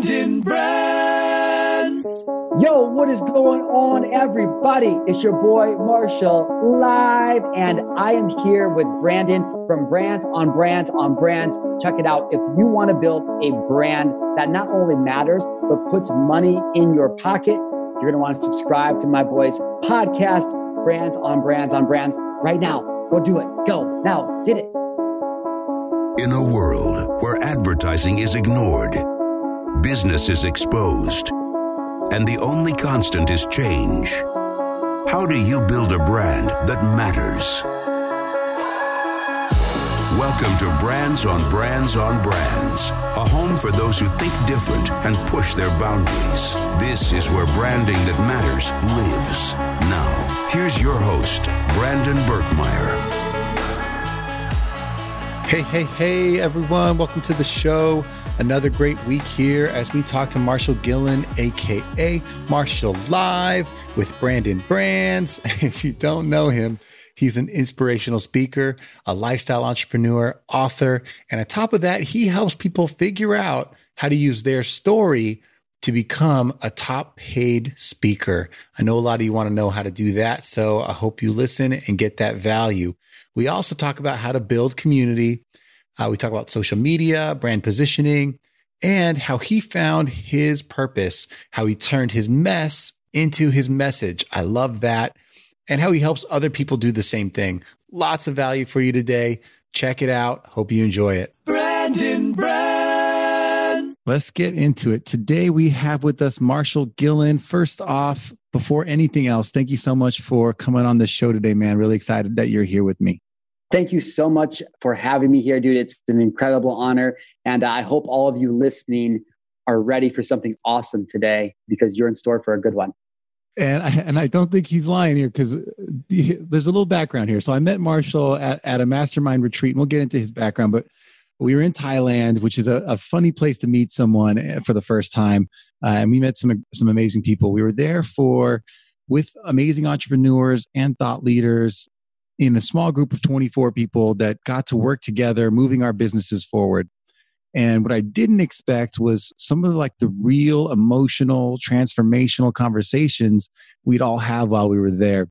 Brandon Brands. Yo, what is going on, everybody? It's your boy Marshall live, and I am here with Brandon from Brands on Brands on Brands. Check it out. If you want to build a brand that not only matters, but puts money in your pocket, you're going to want to subscribe to my boy's podcast, Brands on Brands on Brands, right now. Go do it. Go now. Get it. In a world where advertising is ignored, business is exposed, and the only constant is change, how do you build a brand that matters? Welcome to Brands on Brands on Brands, a home for those who think different and push their boundaries. This is where branding that matters lives. Now, here's your host, Brandon Birkmeyer. Hey, hey, hey, everyone. Welcome to the show. Another great week here as we talk to Marshall Gillen, AKA Marshall Live with Brandon Brands. If you don't know him, he's an inspirational speaker, a lifestyle entrepreneur, author, and on top of that, he helps people figure out how to use their story to become a top paid speaker. I know a lot of you want to know how to do that. So I hope you listen and get that value. We also talk about how to build community. Uh, we talk about social media, brand positioning, and how he found his purpose, how he turned his mess into his message. I love that. And how he helps other people do the same thing. Lots of value for you today. Check it out. Hope you enjoy it. Brandon Brands. Let's get into it. Today we have with us Marshall Gillen. First off, before anything else, thank you so much for coming on the show today, man. Really excited that you're here with me. Thank you so much for having me here, dude. It's an incredible honor. And I hope all of you listening are ready for something awesome today because you're in store for a good one. And I, and I don't think he's lying here because there's a little background here. So I met Marshall at, at a mastermind retreat, and we'll get into his background. But we were in Thailand, which is a, a funny place to meet someone eh, for the first time, uh, and we met some some amazing people. We were there for with amazing entrepreneurs and thought leaders in a small group of 24 people that got to work together, moving our businesses forward. And what I didn't expect was some of like the real emotional, transformational conversations we'd all have while we were there.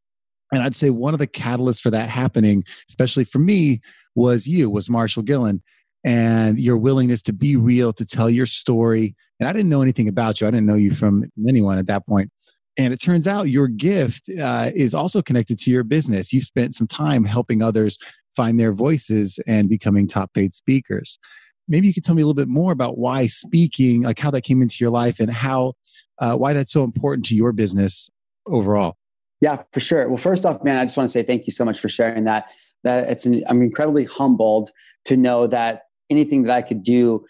And I'd say one of the catalysts for that happening, especially for me, was you, was Marshall Gillen and your willingness to be real, to tell your story. And I didn't know anything about you. I didn't know you from anyone at that point. And it turns out your gift uh, is also connected to your business. You've spent some time helping others find their voices and becoming top paid speakers. Maybe you could tell me a little bit more about why speaking, like how that came into your life and how, uh, why that's so important to your business overall. Yeah, for sure. Well, first off, man, I just want to say thank you so much for sharing that. That it's an, I'm incredibly humbled to know that anything that I could do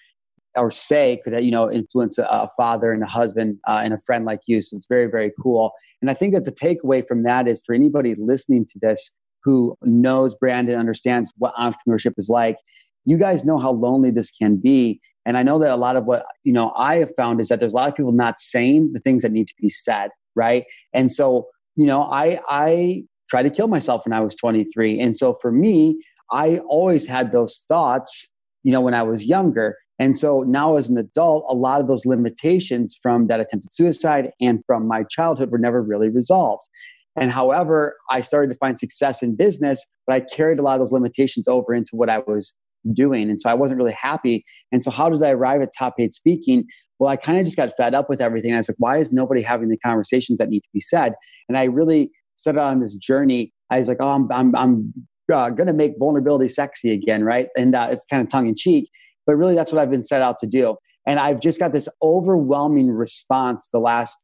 or say could you know influence a, a father and a husband uh, and a friend like you. So it's very very cool. And i think that the takeaway from that is for anybody listening to this who knows brand and understands what entrepreneurship is like you guys know how lonely this can be. And i know that a lot of what you know i have found is that there's a lot of people not saying the things that need to be said right? And so you know i i tried to kill myself when i was 23 and so for me i always had those thoughts you know when i was younger and so now, as an adult, a lot of those limitations from that attempted suicide and from my childhood were never really resolved. And however, I started to find success in business, but I carried a lot of those limitations over into what I was doing. And so I wasn't really happy. And so, how did I arrive at top paid speaking? Well, I kind of just got fed up with everything. I was like, why is nobody having the conversations that need to be said? And I really set out on this journey. I was like, oh, I'm, I'm, I'm uh, going to make vulnerability sexy again, right? And uh, it's kind of tongue in cheek. But really, that's what I've been set out to do. And I've just got this overwhelming response the last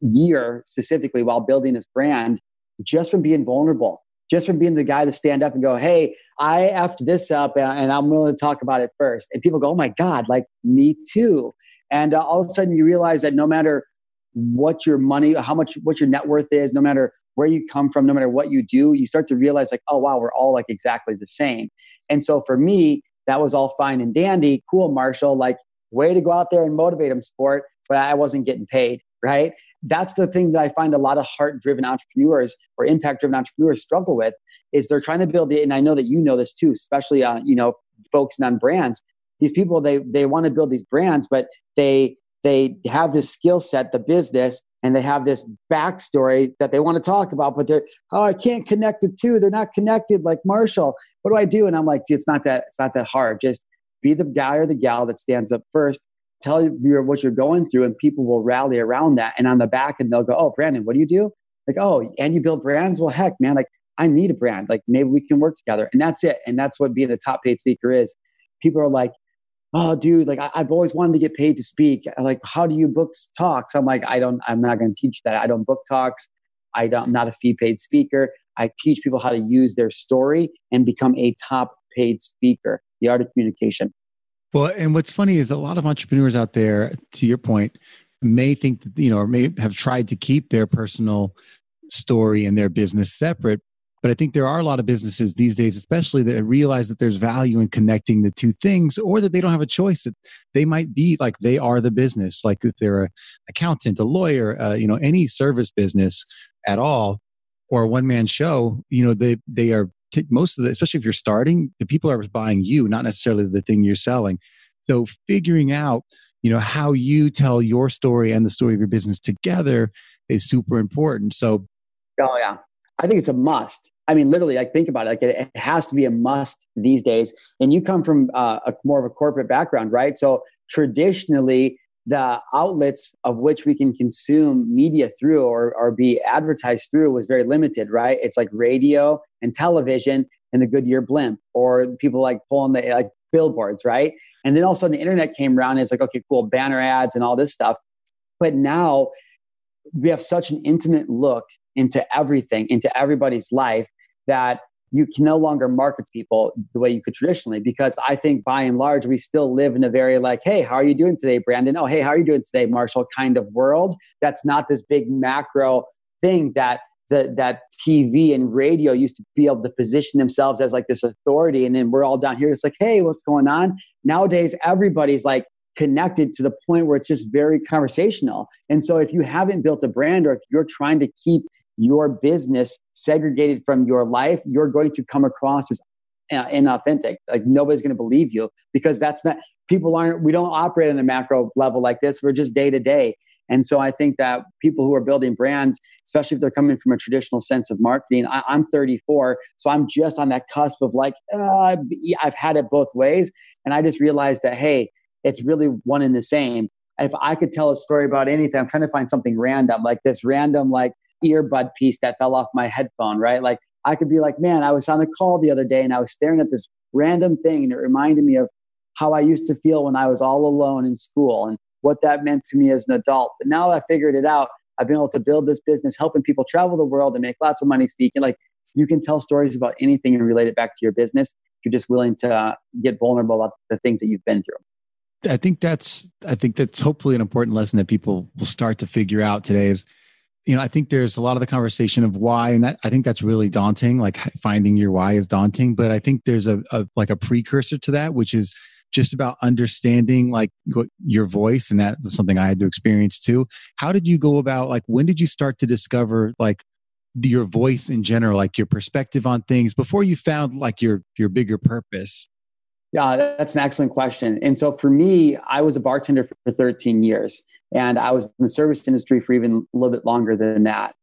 year, specifically while building this brand, just from being vulnerable, just from being the guy to stand up and go, Hey, I effed this up and I'm willing to talk about it first. And people go, Oh my God, like me too. And uh, all of a sudden you realize that no matter what your money, how much, what your net worth is, no matter where you come from, no matter what you do, you start to realize like, oh wow, we're all like exactly the same. And so for me, that was all fine and dandy. Cool, Marshall. Like, way to go out there and motivate them, sport. But I wasn't getting paid, right? That's the thing that I find a lot of heart driven entrepreneurs or impact driven entrepreneurs struggle with is they're trying to build it. And I know that you know this too, especially, uh, you know, focusing on brands. These people, they, they want to build these brands, but they, they have this skill set, the business, and they have this backstory that they want to talk about, but they're, oh, I can't connect the two. They're not connected like Marshall. What do I do? And I'm like, dude, it's not that, it's not that hard. Just be the guy or the gal that stands up first, tell you what you're going through, and people will rally around that. And on the back, and they'll go, oh, Brandon, what do you do? Like, oh, and you build brands? Well, heck, man, like I need a brand. Like maybe we can work together. And that's it. And that's what being a top paid speaker is. People are like, oh dude like I, have always wanted to get paid to speak. Like how do you book talks? I'm like i don't i'm not going to teach that. I don't book talks. I don't i'm not a fee paid speaker. I teach people how to use their story and become a top paid speaker the art of communication. Well and what's funny is a lot of entrepreneurs out there to your point may think that you know or may have tried to keep their personal story and their business separate but I think there are a lot of businesses these days, especially that realize that there's value in connecting the two things, or that they don't have a choice. That they might be like they are the business, like if they're an accountant, a lawyer, uh, you know, any service business at all, or a one man show. You know, they they are t- most of the, especially if you're starting, the people are buying you, not necessarily the thing you're selling. So figuring out, you know, how you tell your story and the story of your business together is super important. So, oh yeah, I think it's a must. I mean, literally, like think about it. Like it, it has to be a must these days. And you come from uh, a more of a corporate background, right? So traditionally, the outlets of which we can consume media through or, or be advertised through was very limited, right? It's like radio and television and the Goodyear blimp, or people like pulling the like billboards, right? And then all of a sudden the internet came around and it's like, okay, cool, banner ads and all this stuff. But now we have such an intimate look into everything, into everybody's life that you can no longer market people the way you could traditionally because I think by and large we still live in a very like, hey, how are you doing today, Brandon? Oh, hey, how are you doing today, Marshall? Kind of world. That's not this big macro thing that the, that TV and radio used to be able to position themselves as like this authority, and then we're all down here. It's like, hey, what's going on? Nowadays, everybody's like connected to the point where it's just very conversational. And so, if you haven't built a brand, or if you're trying to keep your business segregated from your life, you're going to come across as uh, inauthentic. Like nobody's going to believe you because that's not, people aren't, we don't operate on a macro level like this. We're just day to day. And so I think that people who are building brands, especially if they're coming from a traditional sense of marketing, I, am 34, so I'm just on that cusp of like, uh, I've had it both ways. And I just realized that, hey, it's really one and the same. If I could tell a story about anything, I'm trying to find something random, like this random, like earbud piece that fell off my headphone, right? Like I could be like, man, I was on the call the other day and I was staring at this random thing and it reminded me of how I used to feel when I was all alone in school and what that meant to me as an adult. But now I figured it out. I've been able to build this business, helping people travel the world and make lots of money speaking. Like you can tell stories about anything and relate it back to your business if you're just willing to uh, get vulnerable about the things that you've been through. I think that's I think that's hopefully an important lesson that people will start to figure out today is you know, I think there's a lot of the conversation of why, and that, I think that's really daunting. Like finding your why is daunting, but I think there's a, a like a precursor to that, which is just about understanding like what your voice, and that was something I had to experience too. How did you go about like when did you start to discover like your voice in general, like your perspective on things before you found like your your bigger purpose? Yeah, that's an excellent question. And so for me, I was a bartender for 13 years. And I was in the service industry for even a little bit longer than that.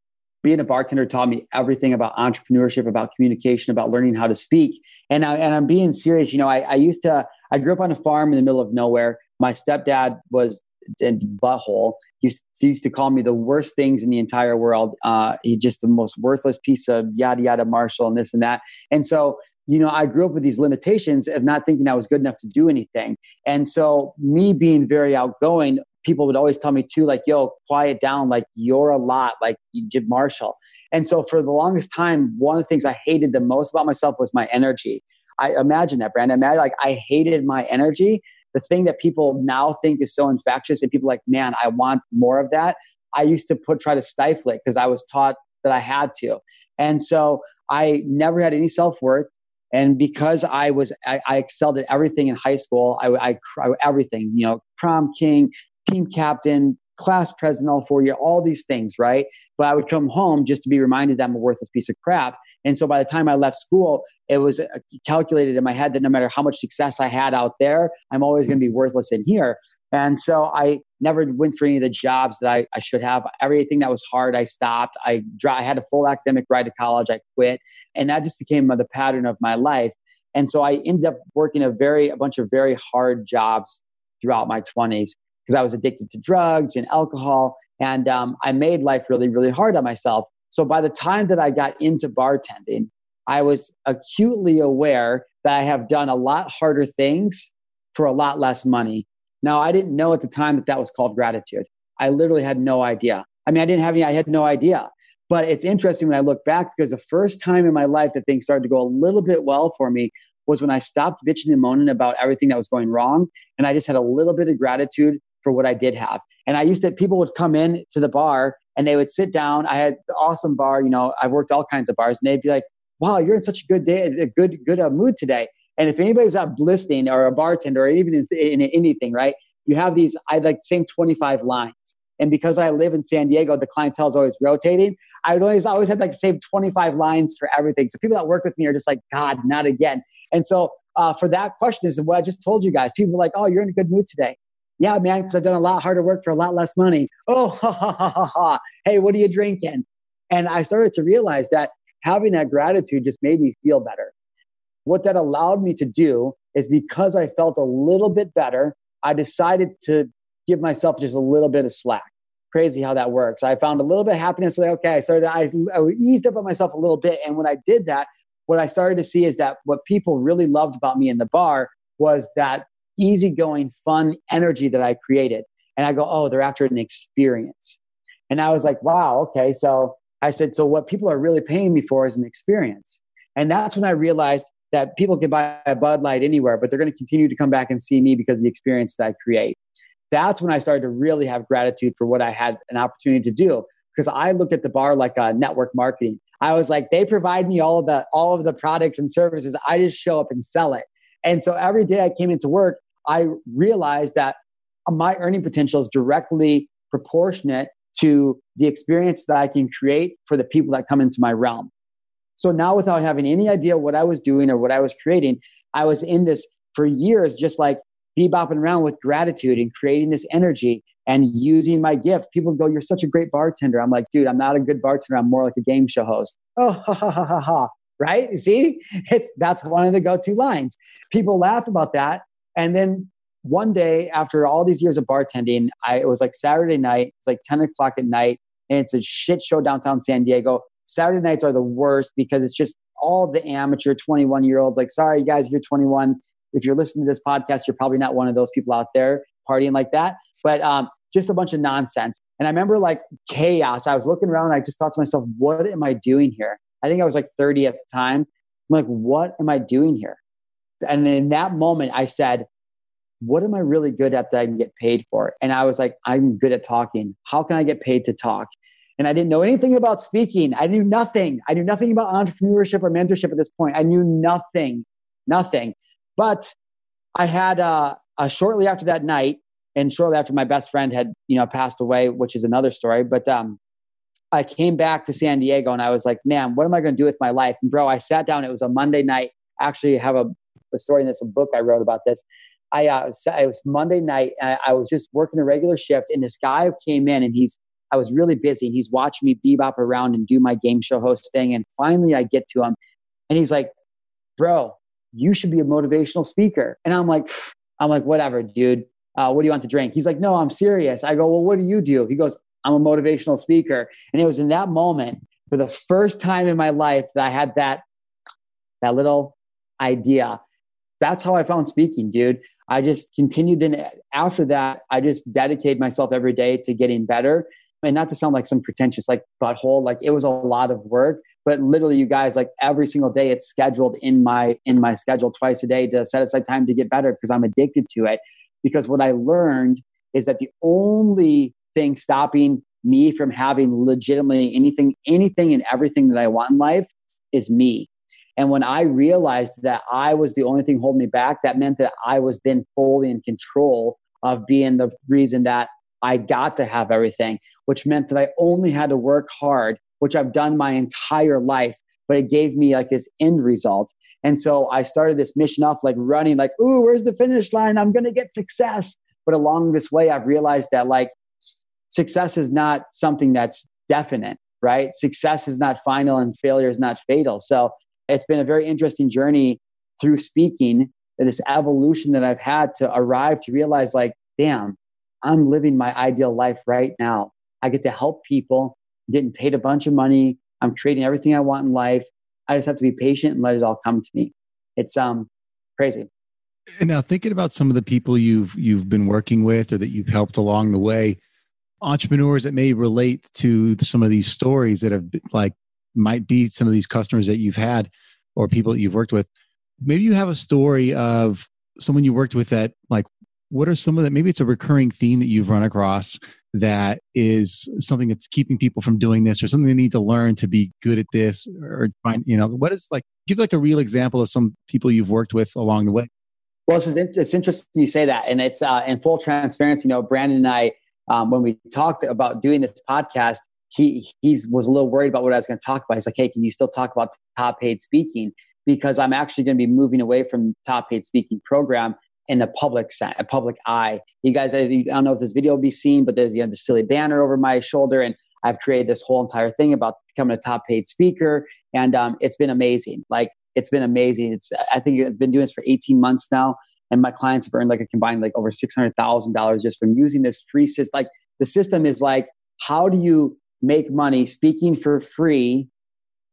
Being a bartender taught me everything about entrepreneurship, about communication, about learning how to speak. And, I, and I'm being serious. You know, I, I used to, I grew up on a farm in the middle of nowhere. My stepdad was in butthole. He used, he used to call me the worst things in the entire world. Uh, he just the most worthless piece of yada yada Marshall and this and that. And so you know, I grew up with these limitations of not thinking I was good enough to do anything. And so, me being very outgoing, people would always tell me too, like, yo, quiet down, like, you're a lot, like Jim Marshall. And so, for the longest time, one of the things I hated the most about myself was my energy. I imagine that, Brandon. Imagine, like, I hated my energy. The thing that people now think is so infectious, and people like, man, I want more of that. I used to put try to stifle it because I was taught that I had to. And so I never had any self worth. And because I was, I, I, excelled at everything in high school. I, I, everything, you know, prom king, team captain, class president all four years, all these things, right? But I would come home just to be reminded that I'm a worthless piece of crap. And so by the time I left school, it was uh, calculated in my head that no matter how much success I had out there, I'm always going to be worthless in here. And so I never went for any of the jobs that I, I should have. Everything that was hard, I stopped. I, I had a full academic ride to college. I quit. And that just became the pattern of my life. And so I ended up working a very, a bunch of very hard jobs throughout my 20s because I was addicted to drugs and alcohol. And um, I made life really, really hard on myself. So by the time that I got into bartending, I was acutely aware that I have done a lot harder things for a lot less money. Now, I didn't know at the time that that was called gratitude. I literally had no idea. I mean, I didn't have any, I had no idea. But it's interesting when I look back because the first time in my life that things started to go a little bit well for me was when I stopped bitching and moaning about everything that was going wrong. And I just had a little bit of gratitude for what I did have. And I used to, people would come in to the bar and they would sit down. I had an awesome bar, you know, I worked all kinds of bars and they'd be like, wow, you're in such a good day, a good, good uh, mood today. And if anybody's out listening or a bartender or even in, in anything, right? You have these, I like same 25 lines. And because I live in San Diego, the clientele is always rotating. I would always always have like the same 25 lines for everything. So people that work with me are just like, God, not again. And so uh, for that question is what I just told you guys. People are like, oh, you're in a good mood today. Yeah, man, because I've done a lot harder work for a lot less money. Oh, ha, ha, ha, ha, ha. Hey, what are you drinking? And I started to realize that having that gratitude just made me feel better. What that allowed me to do is because I felt a little bit better, I decided to give myself just a little bit of slack. Crazy how that works. I found a little bit of happiness. Like, okay, I started, I, I eased up on myself a little bit. And when I did that, what I started to see is that what people really loved about me in the bar was that easygoing, fun energy that I created. And I go, oh, they're after an experience. And I was like, wow, okay. So I said, so what people are really paying me for is an experience. And that's when I realized that people can buy a Bud Light anywhere, but they're going to continue to come back and see me because of the experience that I create. That's when I started to really have gratitude for what I had an opportunity to do because I looked at the bar like a network marketing. I was like, they provide me all of the all of the products and services. I just show up and sell it. And so every day I came into work, I realized that my earning potential is directly proportionate to the experience that I can create for the people that come into my realm. So now, without having any idea what I was doing or what I was creating, I was in this for years, just like bebopping around with gratitude and creating this energy and using my gift. People go, You're such a great bartender. I'm like, Dude, I'm not a good bartender. I'm more like a game show host. Oh, ha, ha, ha, ha, ha. Right? You see, it's, that's one of the go to lines. People laugh about that. And then one day after all these years of bartending, I, it was like Saturday night. It's like 10 o'clock at night, and it's a shit show downtown San Diego. Saturday nights are the worst because it's just all the amateur 21 year olds. Like, sorry, you guys, you're 21. If you're listening to this podcast, you're probably not one of those people out there partying like that. But um, just a bunch of nonsense. And I remember like chaos. I was looking around. I just thought to myself, what am I doing here? I think I was like 30 at the time. I'm like, what am I doing here? And in that moment, I said, what am I really good at that I can get paid for? And I was like, I'm good at talking. How can I get paid to talk? And I didn't know anything about speaking. I knew nothing. I knew nothing about entrepreneurship or mentorship at this point. I knew nothing, nothing. But I had uh, uh, shortly after that night, and shortly after my best friend had you know passed away, which is another story. But um, I came back to San Diego, and I was like, man, what am I going to do with my life? And bro, I sat down. It was a Monday night. I actually have a, a story in this a book I wrote about this. I uh, it was Monday night. I, I was just working a regular shift, and this guy came in, and he's I was really busy, and he's watching me bebop around and do my game show host thing. And finally, I get to him, and he's like, "Bro, you should be a motivational speaker." And I'm like, "I'm like, whatever, dude. Uh, what do you want to drink?" He's like, "No, I'm serious." I go, "Well, what do you do?" He goes, "I'm a motivational speaker." And it was in that moment, for the first time in my life, that I had that that little idea. That's how I found speaking, dude. I just continued. Then after that, I just dedicated myself every day to getting better. And not to sound like some pretentious like butthole, like it was a lot of work, but literally, you guys, like every single day, it's scheduled in my in my schedule twice a day to set aside time to get better because I'm addicted to it. Because what I learned is that the only thing stopping me from having legitimately anything, anything and everything that I want in life is me. And when I realized that I was the only thing holding me back, that meant that I was then fully in control of being the reason that I got to have everything, which meant that I only had to work hard, which I've done my entire life, but it gave me like this end result. And so I started this mission off like running, like, ooh, where's the finish line? I'm going to get success. But along this way, I've realized that like success is not something that's definite, right? Success is not final and failure is not fatal. So it's been a very interesting journey through speaking, this evolution that I've had to arrive to realize like, damn, I'm living my ideal life right now. I get to help people, I'm getting paid a bunch of money. I'm creating everything I want in life. I just have to be patient and let it all come to me. It's um crazy. And now thinking about some of the people you've you've been working with or that you've helped along the way, entrepreneurs that may relate to some of these stories that have like might be some of these customers that you've had or people that you've worked with. Maybe you have a story of someone you worked with that like what are some of that maybe it's a recurring theme that you've run across that is something that's keeping people from doing this or something they need to learn to be good at this or find you know what is like give like a real example of some people you've worked with along the way well it's, it's interesting you say that and it's uh, in full transparency you know brandon and i um, when we talked about doing this podcast he he's was a little worried about what i was going to talk about he's like hey can you still talk about top paid speaking because i'm actually going to be moving away from top paid speaking program in the public a public eye. You guys, I don't know if this video will be seen, but there's you know, the silly banner over my shoulder, and I've created this whole entire thing about becoming a top paid speaker, and um, it's been amazing. Like it's been amazing. It's I think I've been doing this for 18 months now, and my clients have earned like a combined like over six hundred thousand dollars just from using this free system. Like the system is like, how do you make money speaking for free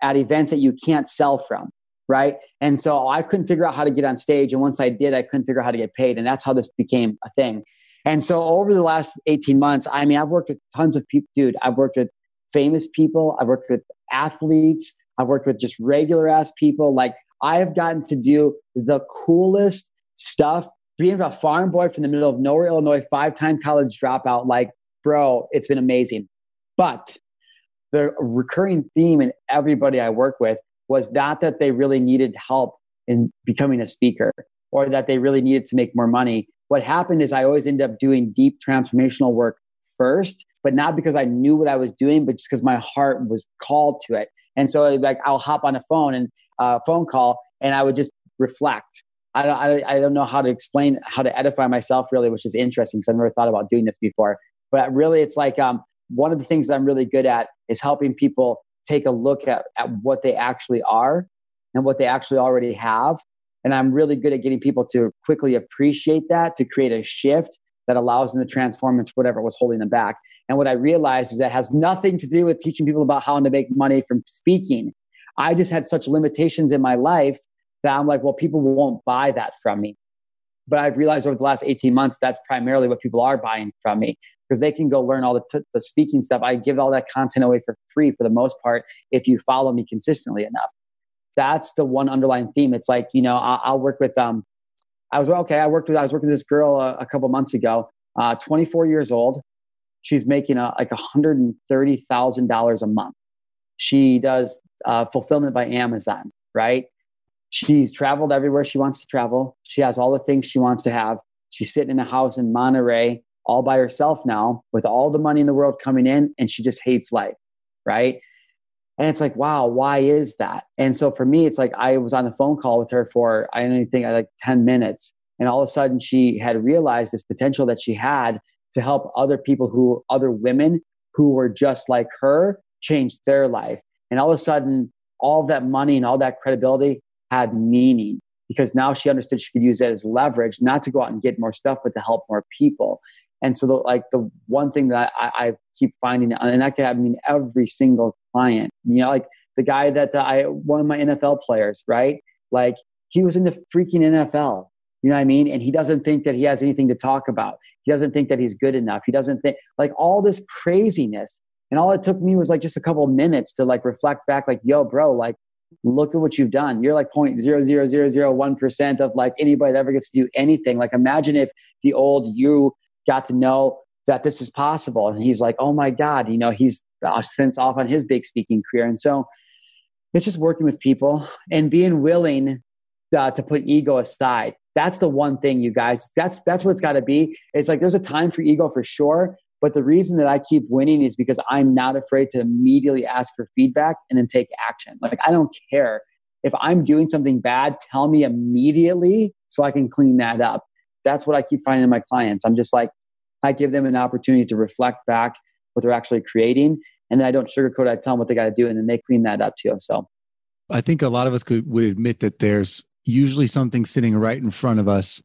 at events that you can't sell from? right? And so I couldn't figure out how to get on stage. And once I did, I couldn't figure out how to get paid. And that's how this became a thing. And so over the last 18 months, I mean, I've worked with tons of people, dude. I've worked with famous people, I've worked with athletes, I've worked with just regular ass people. Like I have gotten to do the coolest stuff. Being a farm boy from the middle of nowhere, Illinois, five time college dropout, like, bro, it's been amazing. But the recurring theme in everybody I work with was not that they really needed help in becoming a speaker or that they really needed to make more money. What happened is I always end up doing deep transformational work first, but not because I knew what I was doing, but just because my heart was called to it. And so, like, I'll hop on a phone and a uh, phone call, and I would just reflect. I don't, I, I don't know how to explain how to edify myself really, which is interesting because I've never thought about doing this before. But really, it's like um, one of the things that I'm really good at is helping people take a look at, at what they actually are and what they actually already have. And I'm really good at getting people to quickly appreciate that, to create a shift that allows them to transform into whatever was holding them back. And what I realized is that has nothing to do with teaching people about how to make money from speaking. I just had such limitations in my life that I'm like, well, people won't buy that from me. But I've realized over the last 18 months, that's primarily what people are buying from me because they can go learn all the, t- the speaking stuff. I give all that content away for free for the most part if you follow me consistently enough. That's the one underlying theme. It's like, you know, I'll, I'll work with, um, I was, okay, I worked with, I was working with this girl a, a couple months ago, uh, 24 years old. She's making a, like $130,000 a month. She does uh, fulfillment by Amazon, right? She's traveled everywhere she wants to travel. She has all the things she wants to have. She's sitting in a house in Monterey all by herself now with all the money in the world coming in and she just hates life right and it's like wow why is that and so for me it's like i was on the phone call with her for i don't think like 10 minutes and all of a sudden she had realized this potential that she had to help other people who other women who were just like her change their life and all of a sudden all of that money and all that credibility had meaning because now she understood she could use it as leverage not to go out and get more stuff but to help more people and so, the, like the one thing that I, I keep finding, and that could happen in every single client, you know, like the guy that I, one of my NFL players, right? Like he was in the freaking NFL, you know what I mean? And he doesn't think that he has anything to talk about. He doesn't think that he's good enough. He doesn't think like all this craziness. And all it took me was like just a couple minutes to like reflect back, like, yo, bro, like, look at what you've done. You're like 0.00001% of like anybody that ever gets to do anything. Like, imagine if the old you got to know that this is possible. And he's like, oh my God, you know, he's uh, since off on his big speaking career. And so it's just working with people and being willing uh, to put ego aside. That's the one thing, you guys. That's that's what it's got to be. It's like there's a time for ego for sure, But the reason that I keep winning is because I'm not afraid to immediately ask for feedback and then take action. Like, I don't care. If I'm doing something bad, tell me immediately so I can clean that up. That's what I keep finding in my clients. I'm just like, I give them an opportunity to reflect back what they're actually creating. And then I don't sugarcoat. I tell them what they got to do, and then they clean that up too. So I think a lot of us could would admit that there's usually something sitting right in front of us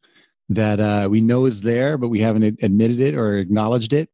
that uh, we know is there, but we haven't admitted it or acknowledged it.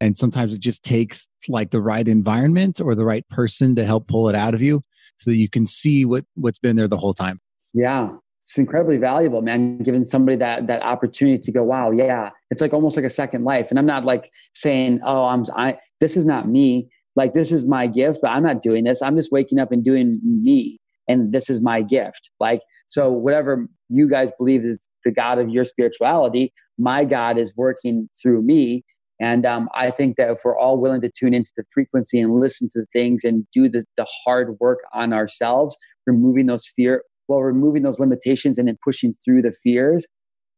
And sometimes it just takes like the right environment or the right person to help pull it out of you so that you can see what what's been there the whole time. Yeah, it's incredibly valuable, man. Giving somebody that that opportunity to go, wow, yeah, it's like almost like a second life. And I'm not like saying, oh, I'm I this is not me. Like this is my gift, but I'm not doing this. I'm just waking up and doing me, and this is my gift. Like so, whatever you guys believe is the God of your spirituality, my God is working through me. And um, I think that if we're all willing to tune into the frequency and listen to the things and do the, the hard work on ourselves, removing those fear, well, removing those limitations and then pushing through the fears,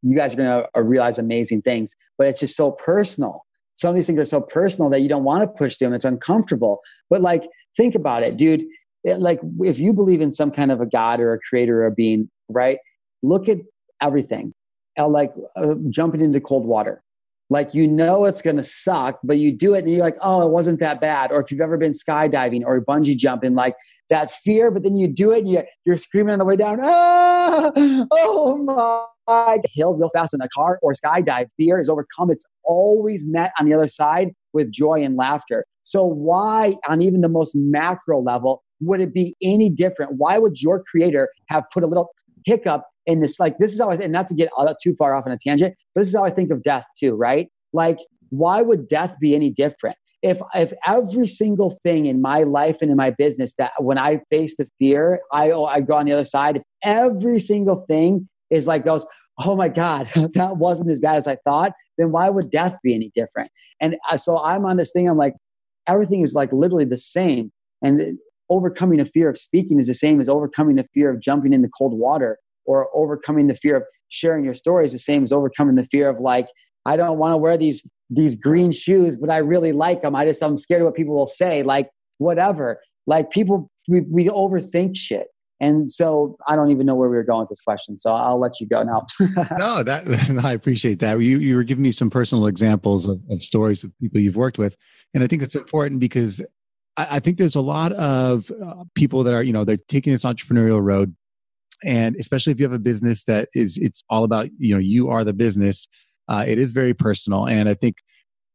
you guys are going to uh, realize amazing things. But it's just so personal. Some of these things are so personal that you don't want to push them. It's uncomfortable. But like, think about it, dude. It, like, if you believe in some kind of a God or a creator or a being, right? Look at everything. Like uh, jumping into cold water like you know it's going to suck but you do it and you're like oh it wasn't that bad. Or if you've ever been skydiving or bungee jumping like that fear but then you do it and you, you're screaming on the way down ah, oh my. Hill real fast in a car or skydive. Fear is overcome. It's always met on the other side with joy and laughter. So why on even the most macro level would it be any different? Why would your creator have put a little hiccup in this like this is how I and not to get too far off on a tangent, but this is how I think of death too, right? Like, why would death be any different? If if every single thing in my life and in my business that when I face the fear, I oh, I go on the other side. Every single thing is like goes, oh my God, that wasn't as bad as I thought, then why would death be any different? And uh, so I'm on this thing, I'm like, everything is like literally the same. And overcoming a fear of speaking is the same as overcoming the fear of jumping into cold water or overcoming the fear of sharing your story is the same as overcoming the fear of like i don't want to wear these these green shoes but i really like them i just i'm scared of what people will say like whatever like people we, we overthink shit and so I don't even know where we were going with this question. So I'll let you go now. no, that I appreciate that. You you were giving me some personal examples of, of stories of people you've worked with, and I think it's important because I, I think there's a lot of uh, people that are you know they're taking this entrepreneurial road, and especially if you have a business that is it's all about you know you are the business uh, it is very personal. And i think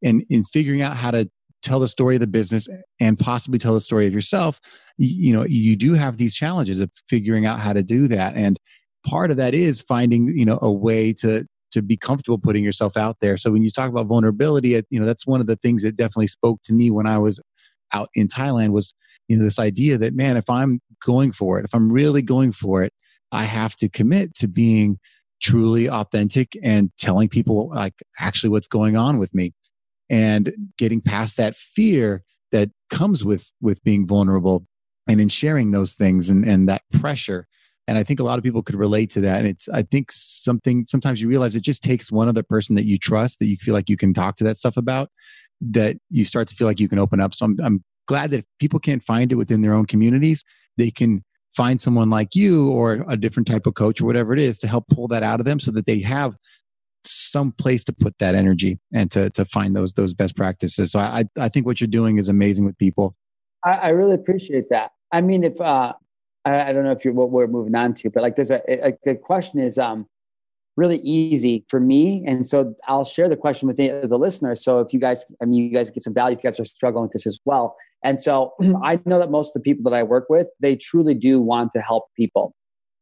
in in figuring out how to tell the story of the business and possibly tell the story of yourself you, you know you do have these challenges of figuring out how to do that. And part of that is finding you know a way to to be comfortable putting yourself out there. So when you talk about vulnerability you know that's one of the things that definitely spoke to me when i was out in thailand was you know this idea that man if i'm going for it if i'm really going for it I have to commit to being truly authentic and telling people like actually what's going on with me and getting past that fear that comes with with being vulnerable and in sharing those things and, and that pressure. And i think a lot of people could relate to that. And it's i think something sometimes you realize it just takes one other person that you trust that you feel like you can talk to that stuff about that you start to feel like you can open up. So i'm, I'm glad that if people can't find it within their own communities they can find someone like you or a different type of coach or whatever it is to help pull that out of them so that they have some place to put that energy and to to find those those best practices. So I I think what you're doing is amazing with people. I, I really appreciate that. I mean, if uh, I, I don't know if you're what we're moving on to, but like there's a, a question is um really easy for me, and so I'll share the question with the, the listeners. So if you guys, I mean, you guys get some value if you guys are struggling with this as well. And so I know that most of the people that I work with, they truly do want to help people.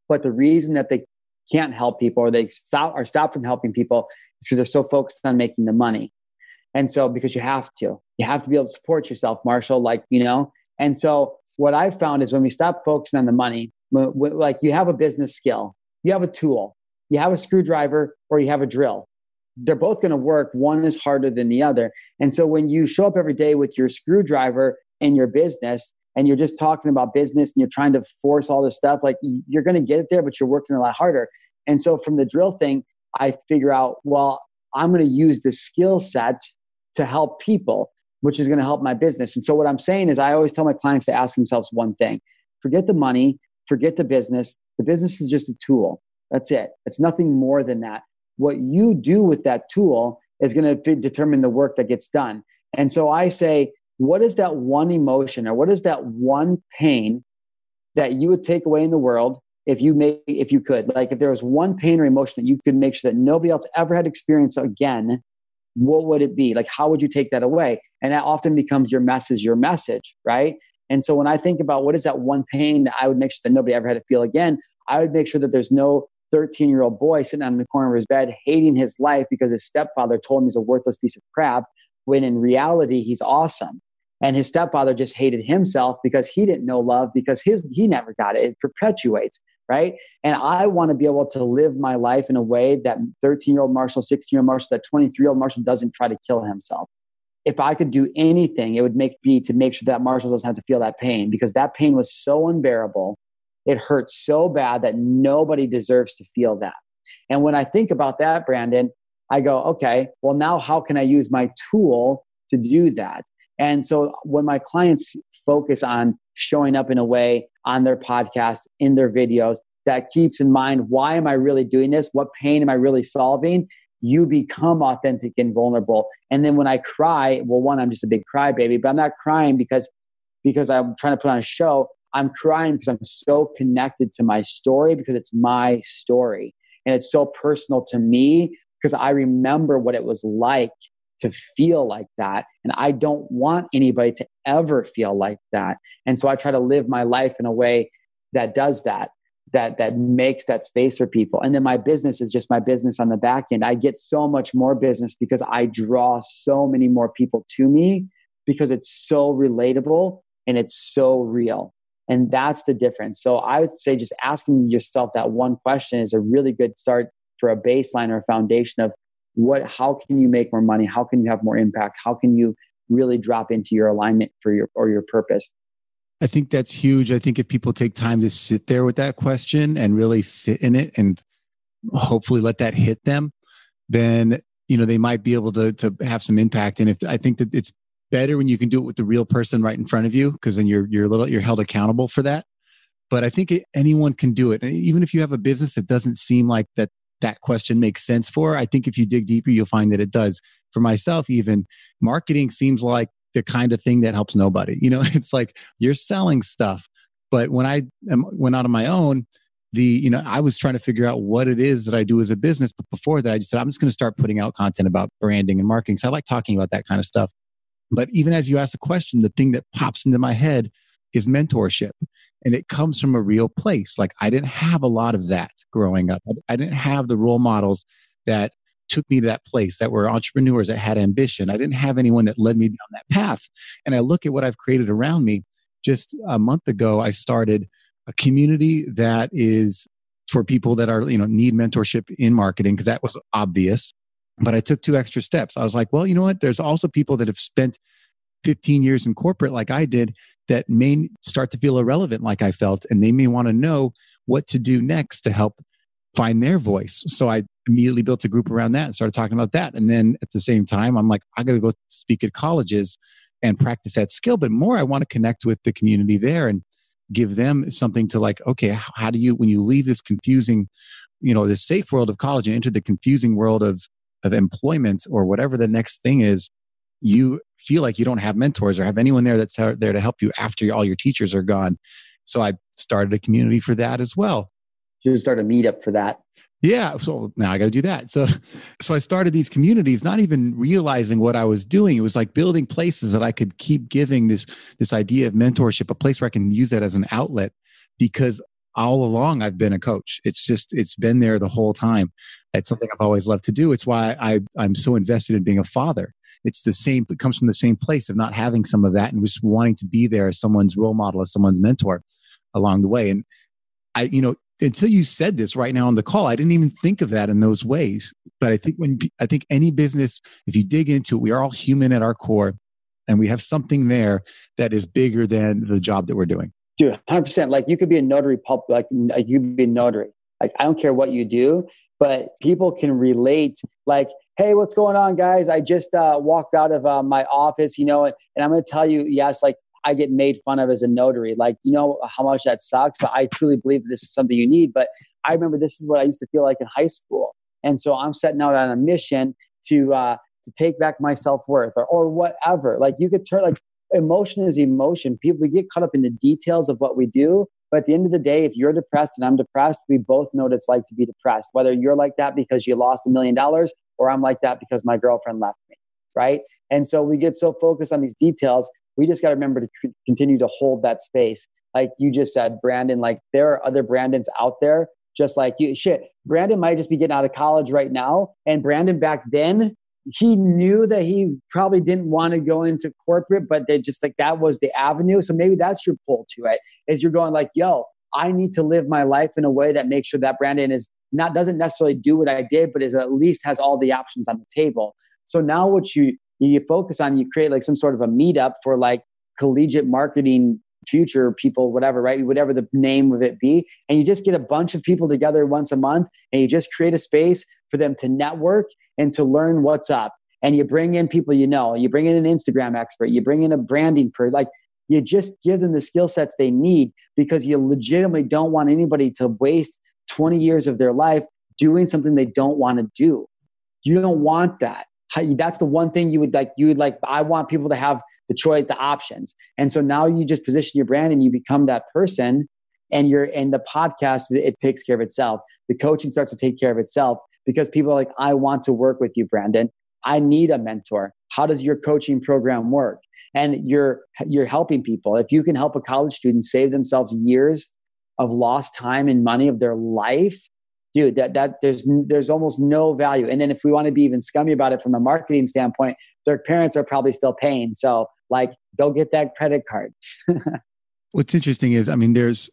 But the reason that they can't help people or they stop or stop from helping people is because they're so focused on making the money. And so because you have to, you have to be able to support yourself, Marshall, like, you know. And so what I found is when we stop focusing on the money, like you have a business skill, you have a tool, you have a screwdriver or you have a drill they're both going to work. One is harder than the other. And so when you show up every day with your screwdriver in your business and you're just talking about business and you're trying to force all this stuff, like you're going to get it there, but you're working a lot harder. And so from the drill thing, I figure out, well, I'm going to use the skill set to help people, which is going to help my business. And so what I'm saying is I always tell my clients to ask themselves one thing. Forget the money, forget the business. The business is just a tool. That's it. It's nothing more than that. What you do with that tool is going to determine the work that gets done. And so I say, what is that one emotion or what is that one pain that you would take away in the world if you make if you could? Like if there was one pain or emotion that you could make sure that nobody else ever had experience again what would it be? Like how would you take that away? And that often becomes your message your message right? And so when i think about what is that one pain that i would make sure that nobody ever had to feel again i would make sure that there's no 13 year old boy sitting on the corner of his bed hating his life because his stepfather told him he's a worthless piece of crap when in reality he's awesome. And his stepfather just hated himself because he didn't know love because his he never got it. It perpetuates right? And i want to be able to live my life in a way that 13 year old marshall 16 year old marshall that 23 year old marshall doesn't try to kill himself. If i could do anything it would make me to make sure that marshall doesn't have to feel that pain because that pain was so unbearable. It hurts so bad that nobody deserves to feel that. And when i think about that brandon i go okay well now how can i use my tool to do that and so when my clients focus on showing up in a way on their podcast, in their videos that keeps in mind, why am I really doing this? What pain am I really solving? You become authentic and vulnerable. And then when I cry, well, one, I'm just a big crybaby, but I'm not crying because because I'm trying to put on a show. I'm crying because I'm so connected to my story because it's my story. And it's so personal to me because I remember what it was like to feel like that. And I don't want anybody to ever feel like that. And so I try to live my life in a way that does that, that, that makes that space for people. And then my business is just my business on the back end. I get so much more business because I draw so many more people to me because it's so relatable and it's so real. And that's the difference. So I would say just asking yourself that one question is a really good start for a baseline or a foundation of what how can you make more money? How can you have more impact? How can you really drop into your alignment for your or your purpose? I think that's huge. I think if people take time to sit there with that question and really sit in it and hopefully let that hit them then you know they might be able to to have some impact. And if i think that it's better when you can do it with the real person right in front of you because then you're you're little you're held accountable for that. But i think anyone can do it. Even if you have a business that doesn't seem like that that question makes sense for. I think if you dig deeper, you'll find that it does. For myself, even marketing seems like the kind of thing that helps nobody. You know, it's like you're selling stuff. But when I went out on my own, the you know I was trying to figure out what it is that I do as a business. But before that, I just said I'm just going to start putting out content about branding and marketing. So I like talking about that kind of stuff. But even as you ask a question, the thing that pops into my head is mentorship and it comes from a real place. Like I didn't have a lot of that growing up. I didn't have the role models that took me to that place that were entrepreneurs that had ambition. I didn't have anyone that led me down that path. And I look at what I've created around me. Just a month ago, I started a community that is for people that are, you know, need mentorship in marketing because that was obvious. But I took two extra steps. I was like, well, you know what? There's also people that have spent 15 years in corporate like I did that may start to feel irrelevant like I felt and they may want to know what to do next to help find their voice. So I immediately built a group around that and started talking about that. And then at the same time, I'm like, I got to go speak at colleges and practice that skill. But more, I want to connect with the community there and give them something to like, okay, how do you, when you leave this confusing, you know, this safe world of college and enter the confusing world of, of employment or whatever the next thing is, you feel like you don't have mentors or have anyone there that's there to help you after all your teachers are gone. So I started a community for that as well. You just started a meetup for that. Yeah, so now I got to do that. So, so I started these communities, not even realizing what I was doing. It was like building places that I could keep giving this this idea of mentorship, a place where I can use that as an outlet. Because all along I've been a coach. It's just it's been there the whole time. It's something I've always loved to do. It's why I I'm so invested in being a father it's the same, it comes from the same place of not having some of that and just wanting to be there as someone's role model, as someone's mentor along the way. And I, you know, until you said this right now on the call, I didn't even think of that in those ways. But I think when I think any business, if you dig into it, we are all human at our core, and we have something there that is bigger than the job that we're doing. Dude, hundred percent. Like you could be a notary pulp, like, like you could be a notary. Like I don't care what you do, but people can relate. Like hey, what's going on, guys? I just uh, walked out of uh, my office, you know, and, and I'm going to tell you, yes, like I get made fun of as a notary. Like, you know how much that sucks, but I truly believe this is something you need. But I remember this is what I used to feel like in high school. And so I'm setting out on a mission to uh, to take back my self worth or, or whatever. Like you could turn like emotion is emotion. People we get caught up in the details of what we do. But at the end of the day, if you're depressed and I'm depressed, we both know what it's like to be depressed. Whether you're like that because you lost a million dollars or I'm like that because my girlfriend left me, right? And so we get so focused on these details we just got to remember to continue to hold that space. Like you just said, Brandon, like there are other Brandons out there just like you. Shit, Brandon might just be getting out of college right now. And Brandon back then, he knew that he probably didn't want to go into corporate, but they just like that was the avenue. So maybe that's your pull to it is you're going like, yo, I need to live my life in a way that makes sure that Brandon is not doesn't necessarily do what I did, but is at least has all the options on the table. So now what you you focus on, you create like some sort of a meetup for like collegiate marketing future people, whatever, right? Whatever the name of it be. And you just get a bunch of people together once a month and you just create a space for them to network and to learn what's up. And you bring in people you know, you bring in an Instagram expert, you bring in a branding per like you just give them the skill sets they need because you legitimately don't want anybody to waste 20 years of their life doing something they don't want to do. You don't want that that's the one thing you would like you would like i want people to have the choice the options and so now you just position your brand and you become that person and you're and the podcast it takes care of itself the coaching starts to take care of itself because people are like i want to work with you brandon. I need a mentor. How does your coaching program work? And you're you're helping people. If you can help a college student save themselves years of lost time and money of their life dude that that there's there's almost no value. And then if we want to be even scummy about it from a marketing standpoint their parents are probably still paying. So like go get that credit card. What's interesting is i mean there's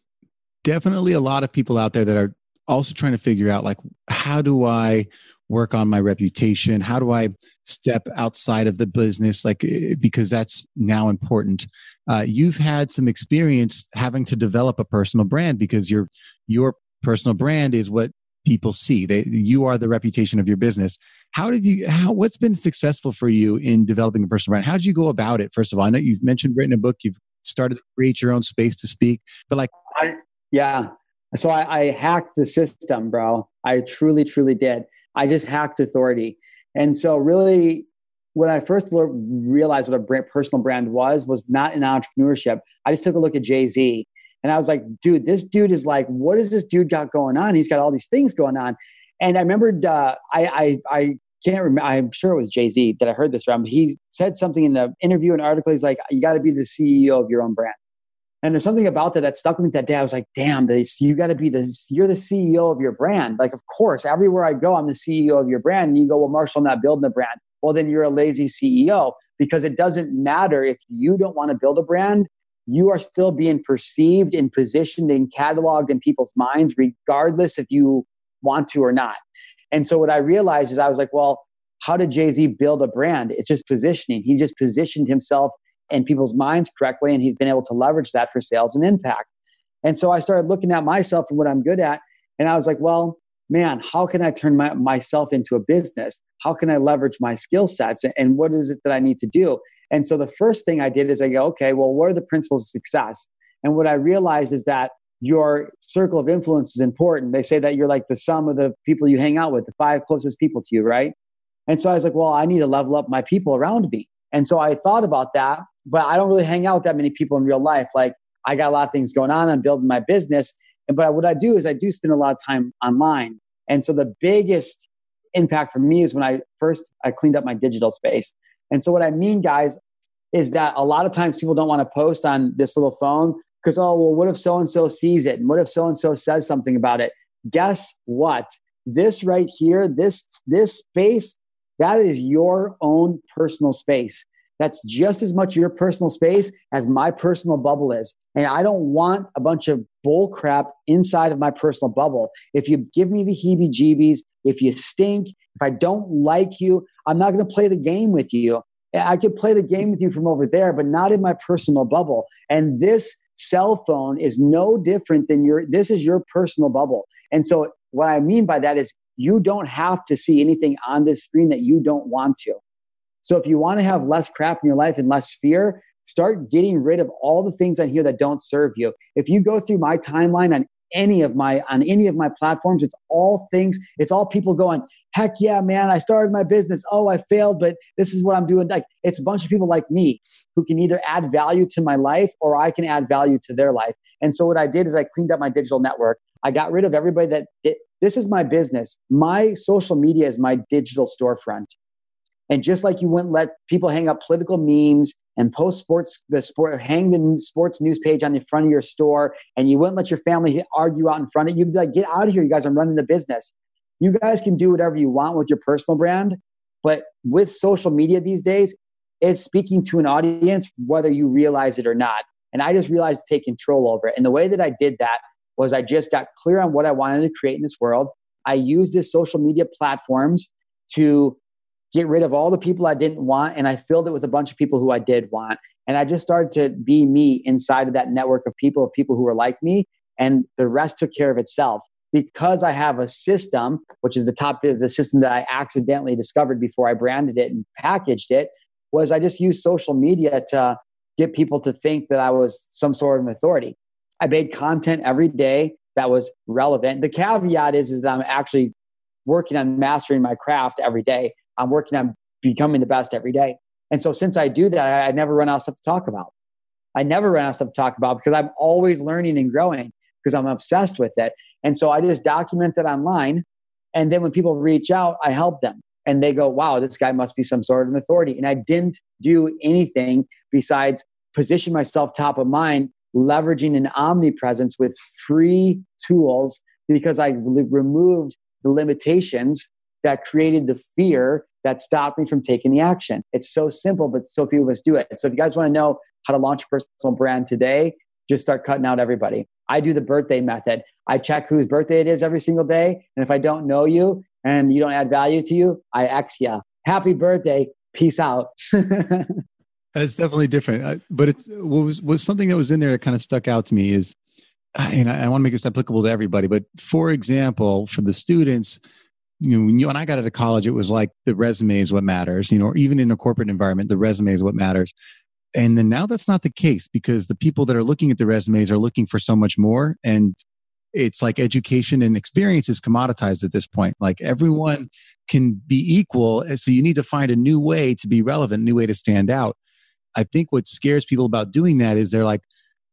definitely a lot of people out there that are also trying to figure out like how do i work on my reputation? How do i step outside of the business? Like eh, because that's now important. Uh, you've had some experience having to develop a personal brand because your your personal brand is what people see. They you are the reputation of your business. How did you how what's been successful for you in developing a personal brand? How did you go about it first of all? I know you've mentioned written a book. You've started to create your own space to speak but like I, yeah so I, I hacked the system bro i truly truly did i just hacked authority and so really when I first realized what a brand, personal brand was, was not in entrepreneurship. I just took a look at Jay Z and I was like, dude, this dude is like, what does this dude got going on? He's got all these things going on. And I remembered, uh, I, I, I can't remember, I'm sure it was Jay Z that I heard this from. He said something in the interview, an article. He's like, you got to be the CEO of your own brand. And there's something about that that stuck with me that day. I was like, damn, this, you got to be the, you're the CEO of your brand. Like, of course, everywhere I go, I'm the CEO of your brand. And you go, well, Marshall, I'm not building a brand. Well, then you're a lazy CEO because it doesn't matter if you don't want to build a brand you are still being perceived and positioned and cataloged in people's minds, regardless if you want to or not. And so what I realized is I was like, well, how did Jay Z build a brand? It's just positioning. He just positioned himself in people's minds correctly, and he's been able to leverage that for sales and impact. And so I started looking at myself and what I'm good at. And I was like, well, man, how can I turn my, myself into a business? How can I leverage my skill sets? And what is it that I need to do? And so the first thing I did is I go, okay, well, what are the principles of success? And what I realized is that your circle of influence is important. They say that you're like the sum of the people you hang out with, the five closest people to you, right? And so I was like, well, I need to level up my people around me. And so I thought about that, but I don't really hang out with that many people in real life. Like I got a lot of things going on. I'm building my business. And But what I do is I do spend a lot of time online. And so the biggest impact for me is when I first I cleaned up my digital space. And so what I mean, guys, is that a lot of times people don't want to post on this little phone because oh well what if so and so sees it and what if so and so says something about it guess what this right here this this space that is your own personal space that's just as much your personal space as my personal bubble is and i don't want a bunch of bull crap inside of my personal bubble if you give me the heebie jeebies if you stink if i don't like you i'm not going to play the game with you I could play the game with you from over there, but not in my personal bubble. And this cell phone is no different than your, this is your personal bubble. And so what I mean by that is you don't have to see anything on this screen that you don't want to. So if you want to have less crap in your life and less fear, start getting rid of all the things on here that don't serve you. If you go through my timeline on any of my on any of my platforms it's all things it's all people going heck yeah man i started my business oh i failed but this is what i'm doing like it's a bunch of people like me who can either add value to my life or i can add value to their life and so what i did is i cleaned up my digital network i got rid of everybody that did, this is my business my social media is my digital storefront and just like you wouldn't let people hang up political memes and post sports, the sport, hang the sports news page on the front of your store, and you wouldn't let your family argue out in front of you, you'd be like, get out of here, you guys, I'm running the business. You guys can do whatever you want with your personal brand, but with social media these days, it's speaking to an audience, whether you realize it or not. And I just realized to take control over it. And the way that I did that was I just got clear on what I wanted to create in this world. I used this social media platforms to get rid of all the people I didn't want, and I filled it with a bunch of people who I did want. And I just started to be me inside of that network of people, of people who were like me, and the rest took care of itself. Because I have a system, which is the top the system that I accidentally discovered before I branded it and packaged it, was I just used social media to get people to think that I was some sort of an authority. I made content every day that was relevant. The caveat is, is that I'm actually working on mastering my craft every day. I'm working on becoming the best every day. And so since I do that, I, I never run out of stuff to talk about. I never run out of stuff to talk about because I'm always learning and growing because I'm obsessed with it. And so I just document it online. And then when people reach out, I help them. And they go, wow, this guy must be some sort of an authority. And I didn't do anything besides position myself top of mind, leveraging an omnipresence with free tools because I removed the limitations that created the fear that stopped me from taking the action. It's so simple, but so few of us do it. So if you guys want to know how to launch a personal brand today, just start cutting out everybody. I do the birthday method. I check whose birthday it is every single day. And if I don't know you and you don't add value to you, I X you. Happy birthday. Peace out. That's definitely different. But it's what was was something that was in there that kind of stuck out to me is, and I, I want to make this applicable to everybody. But for example, for the students, you know, when you and I got out of college, it was like the resume is what matters, you know, or even in a corporate environment, the resume is what matters. And then now that's not the case because the people that are looking at the resumes are looking for so much more. And it's like education and experience is commoditized at this point. Like everyone can be equal. So you need to find a new way to be relevant, a new way to stand out. I think what scares people about doing that is they're like,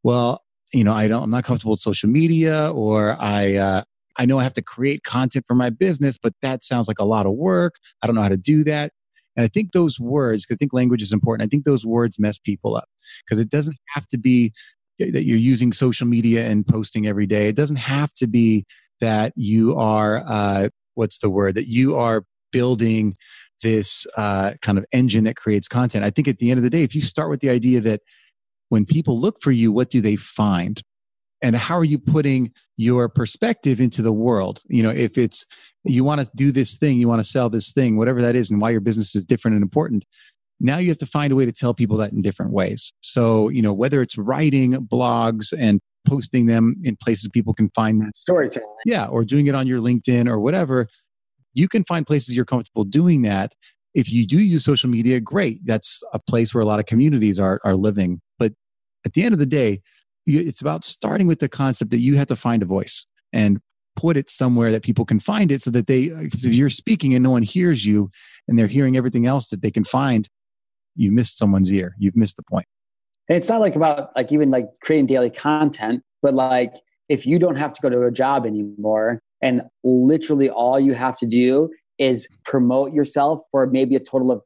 well, you know, I don't, I'm not comfortable with social media or I, uh, I know I have to create content for my business, but that sounds like a lot of work. I don't know how to do that. And I think those words, because I think language is important, I think those words mess people up because it doesn't have to be that you're using social media and posting every day. It doesn't have to be that you are, uh, what's the word, that you are building this uh, kind of engine that creates content. I think at the end of the day, if you start with the idea that when people look for you, what do they find? and how are you putting your perspective into the world you know if it's you want to do this thing you want to sell this thing whatever that is and why your business is different and important now you have to find a way to tell people that in different ways so you know whether it's writing blogs and posting them in places people can find them storytelling yeah or doing it on your linkedin or whatever you can find places you're comfortable doing that. If you do use social media great. That's a place where a lot of communities are are living. But at the end of the day it's about starting with the concept that you have to find a voice and put it somewhere that people can find it so that they uh, if you're speaking and no one hears you and they're hearing everything else that they can find you missed someone's ear. You've missed the point. point. And it's not like about like even like creating daily content but like if you don't have to go to a job anymore and literally all you have to do is promote yourself for maybe a total of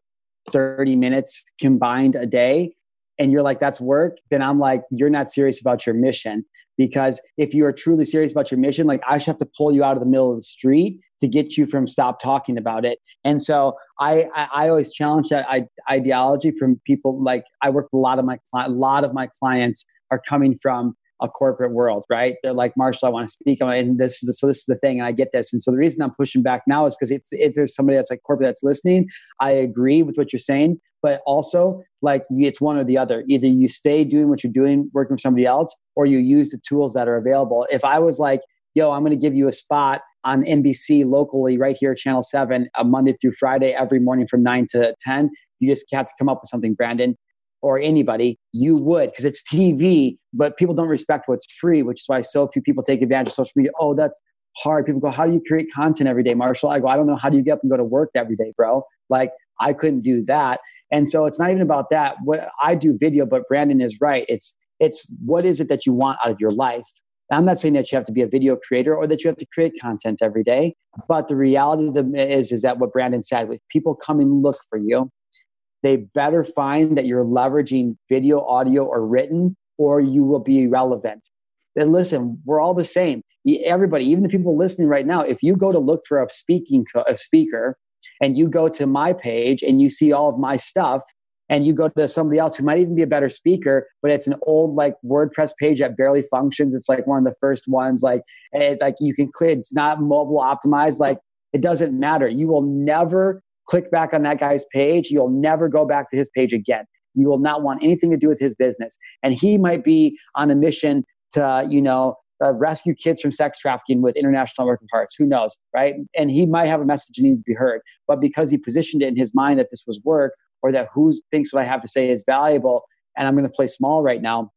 30 minutes combined a day and you're like, that's work, then I'm like, you're not serious about your mission. Because if you are truly serious about your mission, like I should have to pull you out of the middle of the street to get you from stop talking about it. And so I, I, I always challenge that ideology from people. Like I work with a lot of my a lot of my clients are coming from a corporate world, right? They're like, Marshall, I want to speak. And this is the, so this is the thing. And I get this. And so the reason I'm pushing back now is because if, if there's somebody that's like corporate that's listening, I agree with what you're saying. But also, like, it's one or the other. Either you stay doing what you're doing, working for somebody else, or you use the tools that are available. If I was like, yo, I'm going to give you a spot on NBC locally right here, Channel 7, uh, Monday through Friday, every morning from 9 to 10. You just have to come up with something, Brandon, or anybody. You would, because it's TV, but people don't respect what's free, which is why so few people take advantage of social media. Oh, that's hard. People go, How do you create content every day, Marshall? I go, I don't know. How do you get up and go to work every day, bro? Like, I couldn't do that. And so it's not even about that. What I do video, but Brandon is right. It's it's what is it that you want out of your life? I'm not saying that you have to be a video creator or that you have to create content every day, but the reality of the is is that what Brandon said, if people come and look for you, they better find that you're leveraging video, audio, or written, or you will be irrelevant. And listen, we're all the same. Everybody, even the people listening right now, if you go to look for a speaking a speaker and you go to my page and you see all of my stuff, and you go to somebody else who might even be a better speaker, but it's an old like WordPress page that barely functions. It's like one of the first ones. Like it's like you can click. It's not mobile optimized. Like it doesn't matter. You will never click back on that guy's page. You'll never go back to his page again. You will not want anything to do with his business. And he might be on a mission to, you know, uh, rescue kids from sex trafficking with international American parts. Who knows, right? And he might have a message that needs to be heard. But because he positioned it in his mind that this was work, or that who thinks what I have to say is valuable and I'm going to play small right now,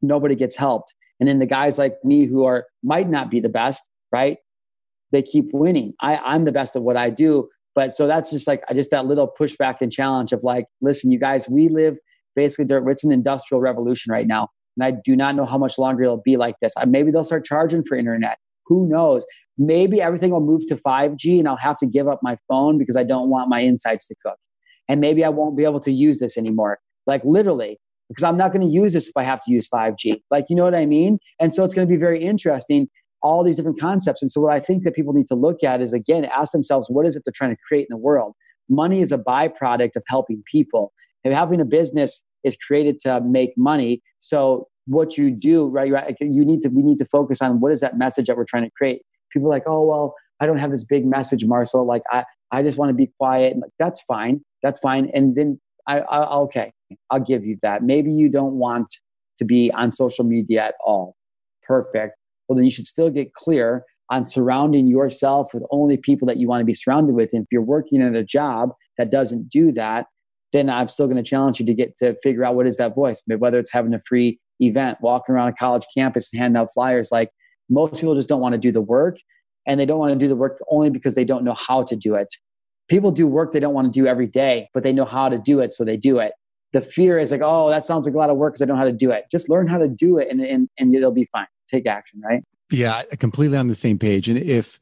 nobody gets helped. And then the guys like me who are might not be the best, right? They keep winning. I, I'm the best at what I do. But so that's just like just that little pushback and challenge of like, listen, you guys, we live basically it's an industrial revolution right now. And I do not know how much longer it'll be like this. Maybe they'll start charging for internet. Who knows? Maybe everything will move to 5G and I'll have to give up my phone because I don't want my insights to cook and maybe I won't be able to use this anymore. Like literally, because I'm not going to use this if I have to use 5G. Like, you know what I mean? And so it's going to be very interesting, all these different concepts. And so, what I think that people need to look at is again, ask themselves, what is it they're trying to create in the world? Money is a byproduct of helping people. And having a business is created to make money. So, what you do, right? You need to, we need to focus on what is that message that we're trying to create. People are like, oh, well, I don't have this big message, Marshall. Like, I, I just want to be quiet. And like, that's fine. That's fine. And then I, I okay, I'll give you that. Maybe you don't want to be on social media at all. Perfect. Well, then you should still get clear on surrounding yourself with only people that you want to be surrounded with. And if you're working at a job that doesn't do that, then I'm still going to challenge you to get to figure out what is that voice, whether it's having a free event, walking around a college campus and handing out flyers. Like most people just don't want to do the work and they don't want to do the work only because they don't know how to do it. People do work they don't want to do every day, but they know how to do it, so they do it. The fear is like, oh, that sounds like a lot of work because I don't know how to do it. Just learn how to do it and, and, and it'll be fine. Take action, right? Yeah, completely on the same page. And if,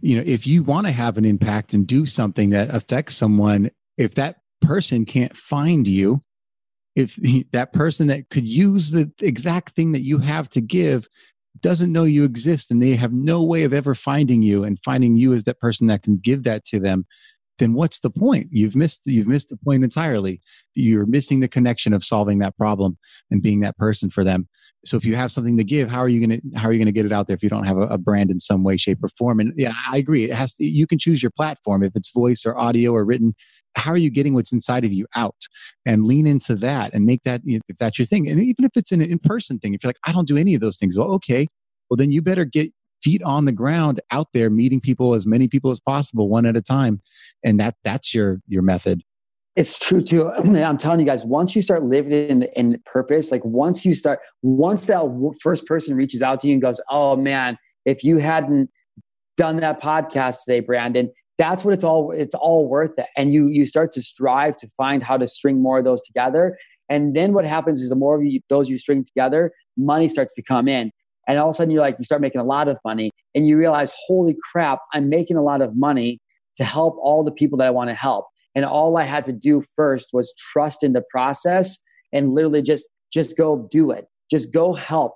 you know, if you want to have an impact and do something that affects someone, if that person can't find you, if that person that could use the exact thing that you have to give doesn't know you exist and they have no way of ever finding you and finding you as that person that can give that to them then what's the point you've missed you've missed the point entirely you're missing the connection of solving that problem and being that person for them so if you have something to give how are you going to how are you going to get it out there if you don't have a, a, brand in some way shape or form? And yeah i agree. It has to, you can choose your platform if it's voice or audio or written. How are you getting what's inside of you out? And lean into that and make that if that's your thing. And even if it's an in-person thing if you're like i don't do any of those things. Well okay. Well then you better get feet on the ground out there meeting people as many people as possible one at a time. And that that's your your method it's true too. I'm telling you guys once you start living in, in purpose like once you start once that first person reaches out to you and goes oh man if you hadn't done that podcast today brandon that's what it's all it's all worth it. And you you start to strive to find how to string more of those together. And then what happens is the more of you, those you string together money starts to come in. And all of a sudden you're like you start making a lot of money and you realize holy crap i'm making a lot of money to help all the people that i want to help and all i had to do first was trust in the process and literally just just go do it just go help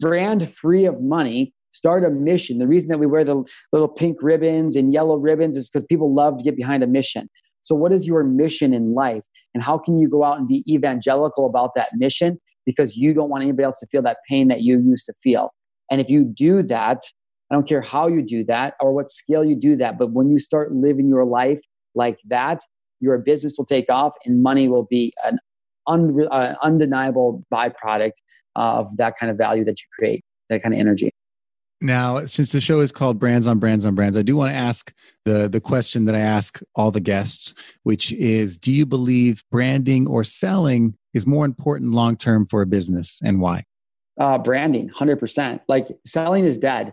brand free of money start a mission. The reason that we wear the little pink ribbons and yellow ribbons is because people love to get behind a mission. So, what is your mission in life? And how can you go out and be evangelical about that mission? Because you don't want anybody else to feel that pain that you used to feel. And if you do that, I don't care how you do that or what scale you do that, but when you start living your life like that, your business will take off and money will be an un- uh, undeniable byproduct of that kind of value that you create, that kind of energy. Now, since the show is called Brands on Brands on Brands, I do want to ask the the question that I ask all the guests, which is do you believe branding or selling is more important long term for a business and why? Uh, branding, 100%. Like selling is dead.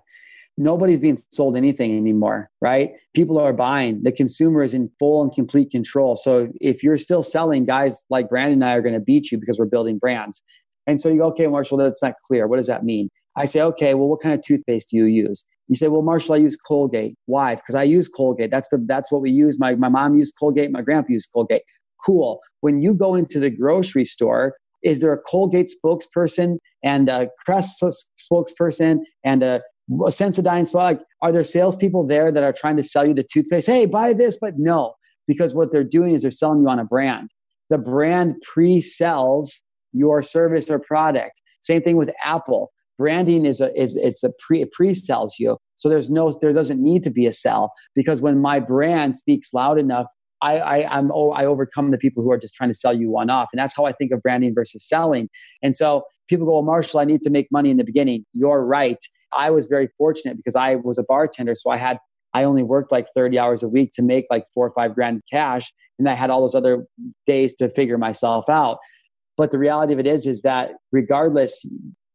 Nobody's being sold anything anymore, right? People are buying. The consumer is in full and complete control. So if you're still selling, guys like Brandon and I are going to beat you because we're building brands. And so you go, okay, Marshall, that's not clear. What does that mean? I say, okay, well, what kind of toothpaste do you use? You say, well, Marshall, I use Colgate. Why? Because I use Colgate. That's the that's what we use. My my mom used Colgate. My grandpa used Colgate. Cool. When you go into the grocery store, is there a Colgate spokesperson and a Crest spokesperson and a, Sensodyne like, Are there salespeople there that are trying to sell you the toothpaste? Hey, buy this, but no, because what they're doing is they're selling you on a brand. The brand pre-sells your service or product. Same thing with Apple branding is a is it's a pre it pre-sells you so there's no there doesn't need to be a sell because when my brand speaks loud enough I, I I'm oh, I overcome the people who are just trying to sell you one off, and that's how I think of branding versus selling. And so people go, "Well, Marshall, I need to make money in the beginning." You're right. I was very fortunate because I was a bartender, so I had I only worked like 30 hours a week to make like four or five grand cash, and I had all those other days to figure myself out. But the reality of it is, is that regardless,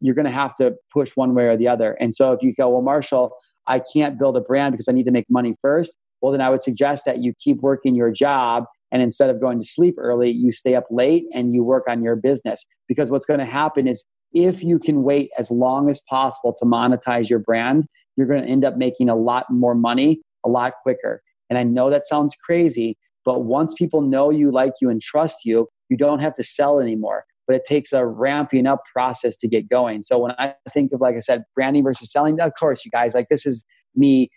you're going to have to push one way or the other. And so if you go, well, Marshall, I can't build a brand because I need to make money first. Well, then I would suggest that you keep working your job. And instead of going to sleep early, you stay up late and you work on your business. Because what's going to happen is if you can wait as long as possible to monetize your brand, you're going to end up making a lot more money a lot quicker. And I know that sounds crazy, but once people know you, like you, and trust you, you don't have to sell anymore but it takes a ramping up process to get going. So when I think of, like I said, branding versus selling, of course, you guys, like this is me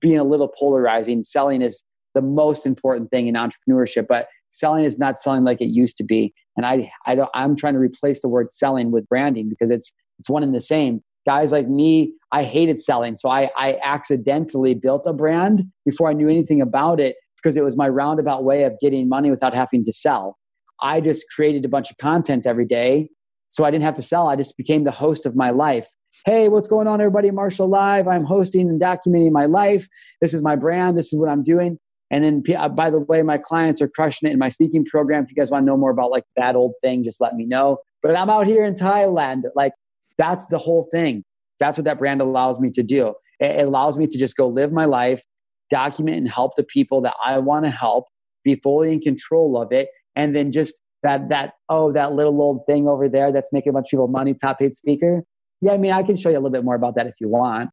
being a little polarizing. Selling is the most important thing in entrepreneurship, but selling is not selling like it used to be. And I, I don't, I'm trying to replace the word selling with branding because it's, it's one and the same. Guys like me, I hated selling. So I, I accidentally built a brand before I knew anything about it because it was my roundabout way of getting money without having to sell. I just created a bunch of content every day. So I didn't have to sell. I just became the host of my life. Hey, what's going on, everybody? Marshall Live. I'm hosting and documenting my life. This is my brand. This is what I'm doing. And then, uh, by the way, my clients are crushing it in my speaking program. If you guys want to know more about like that old thing, just let me know. But I'm out here in Thailand. Like, that's the whole thing. That's what that brand allows me to do. It allows me to just go live my life, document and help the people that I want to help, be fully in control of it, and then just that that oh that little old thing over there that's making a bunch of people money top paid speaker yeah i mean i can show you a little bit more about that if you want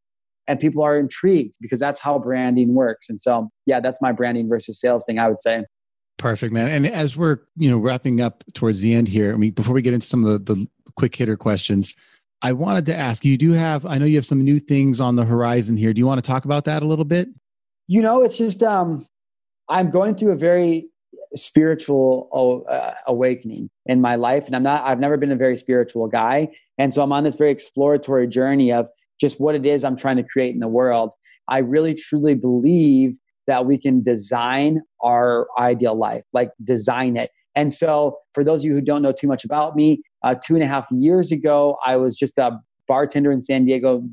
and people are intrigued because that's how branding works. And so yeah that's my branding versus sales thing i would say. Perfect man. And as we're you know wrapping up towards the end here i mean before we get into some of the, the quick hitter questions i wanted to ask you do have i know you have some new things on the horizon here. Do you want to talk about that a little bit? You know it's just um i'm going through a very spiritual uh, awakening in my life and i'm not i've never been a very spiritual guy. And so i'm on this very exploratory journey of just what it is i'm trying to create in the world i really truly believe that we can design our ideal life like design it. And so for those of you who don't know too much about me uh, two and a half years ago i was just a bartender in san diego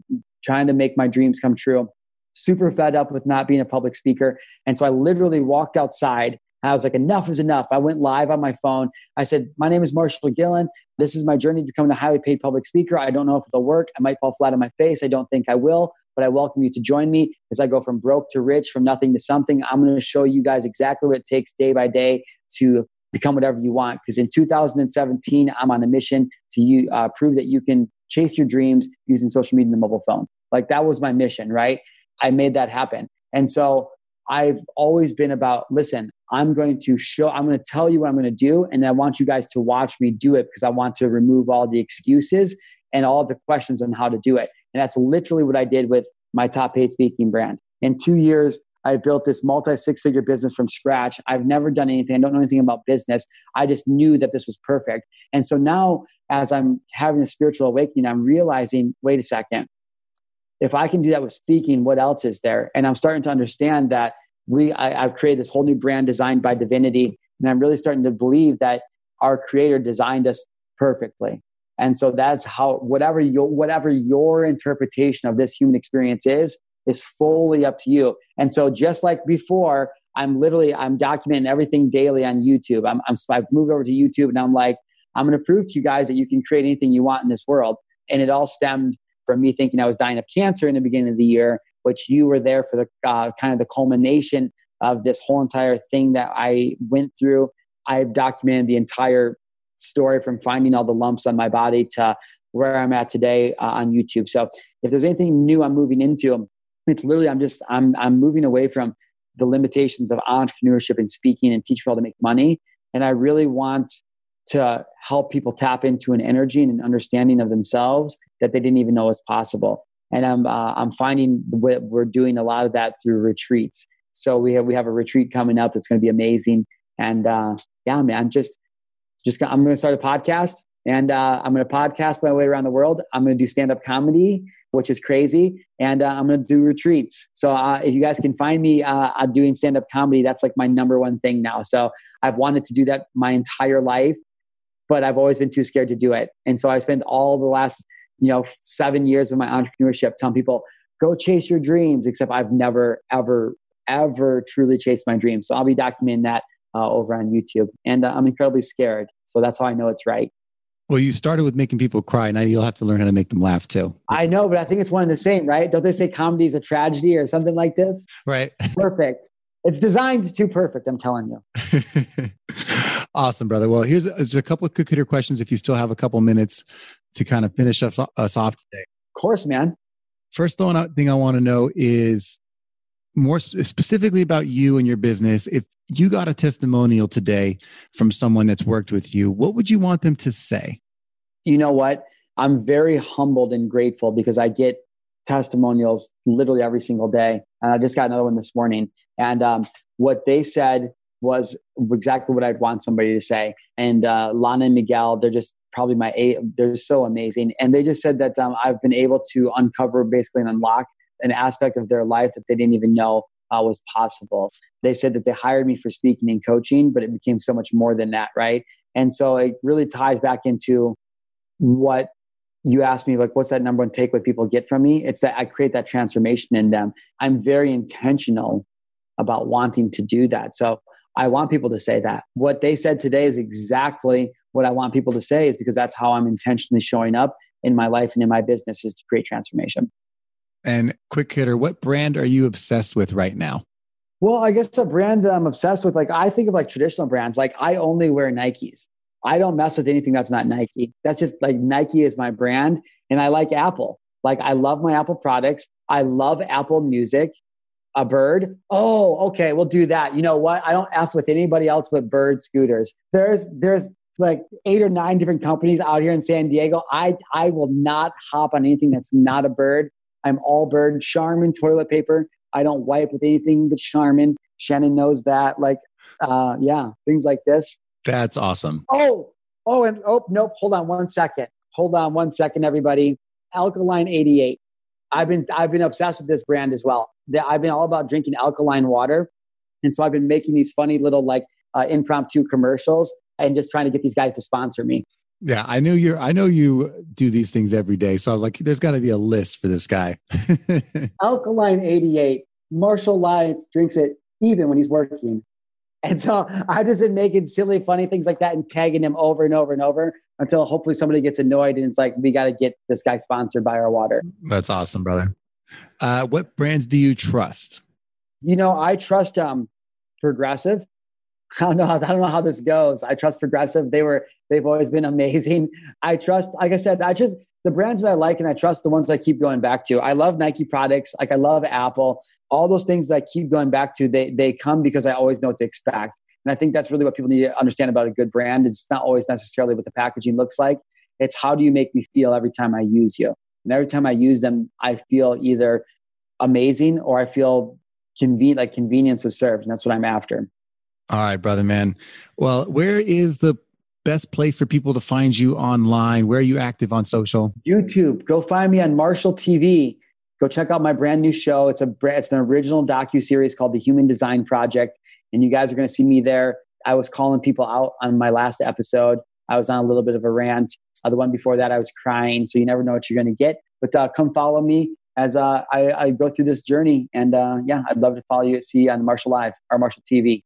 trying to make my dreams come true super fed up with not being a public speaker. And so i literally walked outside I was like, enough is enough. I went live on my phone. I said, My name is Marshall Gillen. This is my journey to becoming a highly paid public speaker. I don't know if it'll work. I might fall flat on my face. I don't think I will, but I welcome you to join me as I go from broke to rich, from nothing to something. I'm going to show you guys exactly what it takes day by day to become whatever you want. Because in 2017, I'm on a mission to you, uh, prove that you can chase your dreams using social media and the mobile phone. Like that was my mission, right? I made that happen. And so I've always been about listen, I'm going to show, I'm going to tell you what I'm going to do. And I want you guys to watch me do it because I want to remove all the excuses and all the questions on how to do it. And that's literally what I did with my top paid speaking brand. In two years, I built this multi six figure business from scratch. I've never done anything. I don't know anything about business. I just knew that this was perfect. And so now, as I'm having a spiritual awakening, I'm realizing wait a second. If I can do that with speaking, what else is there? And I'm starting to understand that we I, I've created this whole new brand designed by divinity, and I'm really starting to believe that our creator designed us perfectly. And so that's how whatever your whatever your interpretation of this human experience is is fully up to you. And so just like before, I'm literally I'm documenting everything daily on YouTube. I'm, I'm I've moved over to YouTube and I'm like I'm going to prove to you guys that you can create anything you want in this world. And it all stemmed from me thinking I was dying of cancer in the beginning of the year, which you were there for the uh, kind of the culmination of this whole entire thing that I went through. I've documented the entire story from finding all the lumps on my body to where I'm at today uh, on YouTube. So if there's anything new I'm moving into, it's literally I'm just I'm I'm moving away from the limitations of entrepreneurship and speaking and teach people to make money. And I really want to help people tap into an energy and an understanding of themselves that they didn't even know was possible. And I'm uh, I'm finding we're doing a lot of that through retreats. So we have we have a retreat coming up that's going to be amazing. And uh, yeah, man, just just I'm going to start a podcast and uh, I'm going to podcast my way around the world. I'm going to do stand up comedy, which is crazy, and uh, I'm going to do retreats. So uh, if you guys can find me uh, doing stand up comedy, that's like my number one thing now. So I've wanted to do that my entire life, but I've always been too scared to do it. And so I spent all the last you know seven years of my entrepreneurship telling people go chase your dreams. Except I've never ever ever truly chased my dreams. So I'll be documenting that uh, over on YouTube. And uh, I'm incredibly scared. So that's how I know it's right. Well, you started with making people cry. Now you'll have to learn how to make them laugh too. I know, but I think it's one and the same, right? Don't they say comedy is a tragedy or something like this? Right. Perfect. It's designed too perfect, I'm telling you. awesome, brother. Well, here's a, here's a couple of quick hitter questions if you still have a couple minutes to kind of finish us, us off today. Of course, man. First thing I want to know is more specifically about you and your business, if you got a testimonial today from someone that's worked with you, what would you want them to say? You know what? I'm very humbled and grateful because I get testimonials literally every single day. And I just got another one this morning. And um, what they said was exactly what I'd want somebody to say. And uh, Lana and Miguel, they're just probably my eight. They're so amazing. And they just said that um, I've been able to uncover basically and unlock an aspect of their life that they didn't even know uh, was possible. They said that they hired me for speaking and coaching, but it became so much more than that, right? And so it really ties back into what you asked me, like, what's that number one takeaway people get from me? It's that I create that transformation in them. I'm very intentional about wanting to do that. So I want people to say that. What they said today is exactly what I want people to say, is because that's how I'm intentionally showing up in my life and in my business is to create transformation. And quick hitter, what brand are you obsessed with right now? Well, I guess a brand that I'm obsessed with, like I think of like traditional brands. Like I only wear Nikes. I don't mess with anything that's not Nike. That's just like Nike is my brand. And I like Apple. Like I love my Apple products. I love Apple Music. A bird. Oh, okay, we'll do that. You know what? I don't F with anybody else but bird scooters. There's there's like eight or nine different companies out here in San Diego. I I will not hop on anything that's not a bird. I'm all bird. Charmin toilet paper. I don't wipe with anything but Charmin. Shannon knows that. Like, uh, yeah, things like this. That's awesome. Oh, oh, and oh, nope. Hold on one second. Hold on one second, everybody. Alkaline 88. I've been I've been obsessed with this brand as well. I've been all about drinking alkaline water, and so I've been making these funny little like uh, impromptu commercials and just trying to get these guys to sponsor me. Yeah, I knew you're. I know you do these things every day, so I was like, "There's got to be a list for this guy." Alkaline 88. Marshall Live drinks it even when he's working, and so I've just been making silly, funny things like that and tagging him over and over and over until hopefully somebody gets annoyed and it's like, "We got to get this guy sponsored by our water." That's awesome, brother. Uh, what brands do you trust? You know, I trust um, Progressive. I don't know. How, I don't know how this goes. I trust Progressive. They were they've always been amazing. I trust, like I said, I just the brands that I like and I trust the ones I keep going back to. I love Nike products. Like I love Apple. All those things that I keep going back to, they they come because I always know what to expect. And I think that's really what people need to understand about a good brand. It's not always necessarily what the packaging looks like. It's how do you make me feel every time I use you. And every time I use them, I feel either amazing or I feel convenient, like convenience was served. And that's what I'm after. All right, brother, man. Well, where is the best place for people to find you online? Where are you active on social? YouTube. Go find me on Marshall TV. Go check out my brand new show. It's a it's an original docu series called The Human Design Project, and you guys are going to see me there. I was calling people out on my last episode. I was on a little bit of a rant. Uh, the one before that, I was crying. So you never know what you're going to get. But uh, come follow me as uh, I, I, go through this journey. And uh, yeah, I'd love to follow you at sea on Marshall Live or Marshall TV.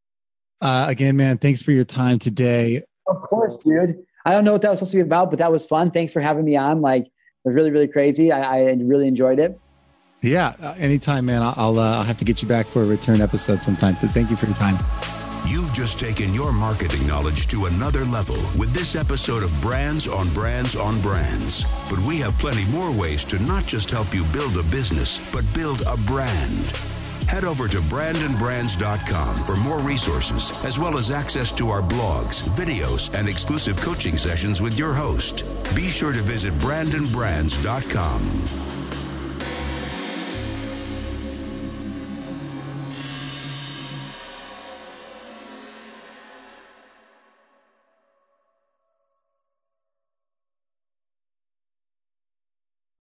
Uh, again, man, thanks for your time today. Of course, dude. I don't know what that was supposed to be about, but that was fun. Thanks for having me on. Like, it was really, really crazy. I, I really enjoyed it. Yeah, uh, anytime, man. I'll uh, I'll have to get you back for a return episode sometime. But thank you for your time. You've just taken your marketing knowledge to another level with this episode of Brands on Brands on Brands. But we have plenty more ways to not just help you build a business, but build a brand. Head over to brandonbrands.com for more resources, as well as access to our blogs, videos, and exclusive coaching sessions with your host. Be sure to visit brandonbrands.com.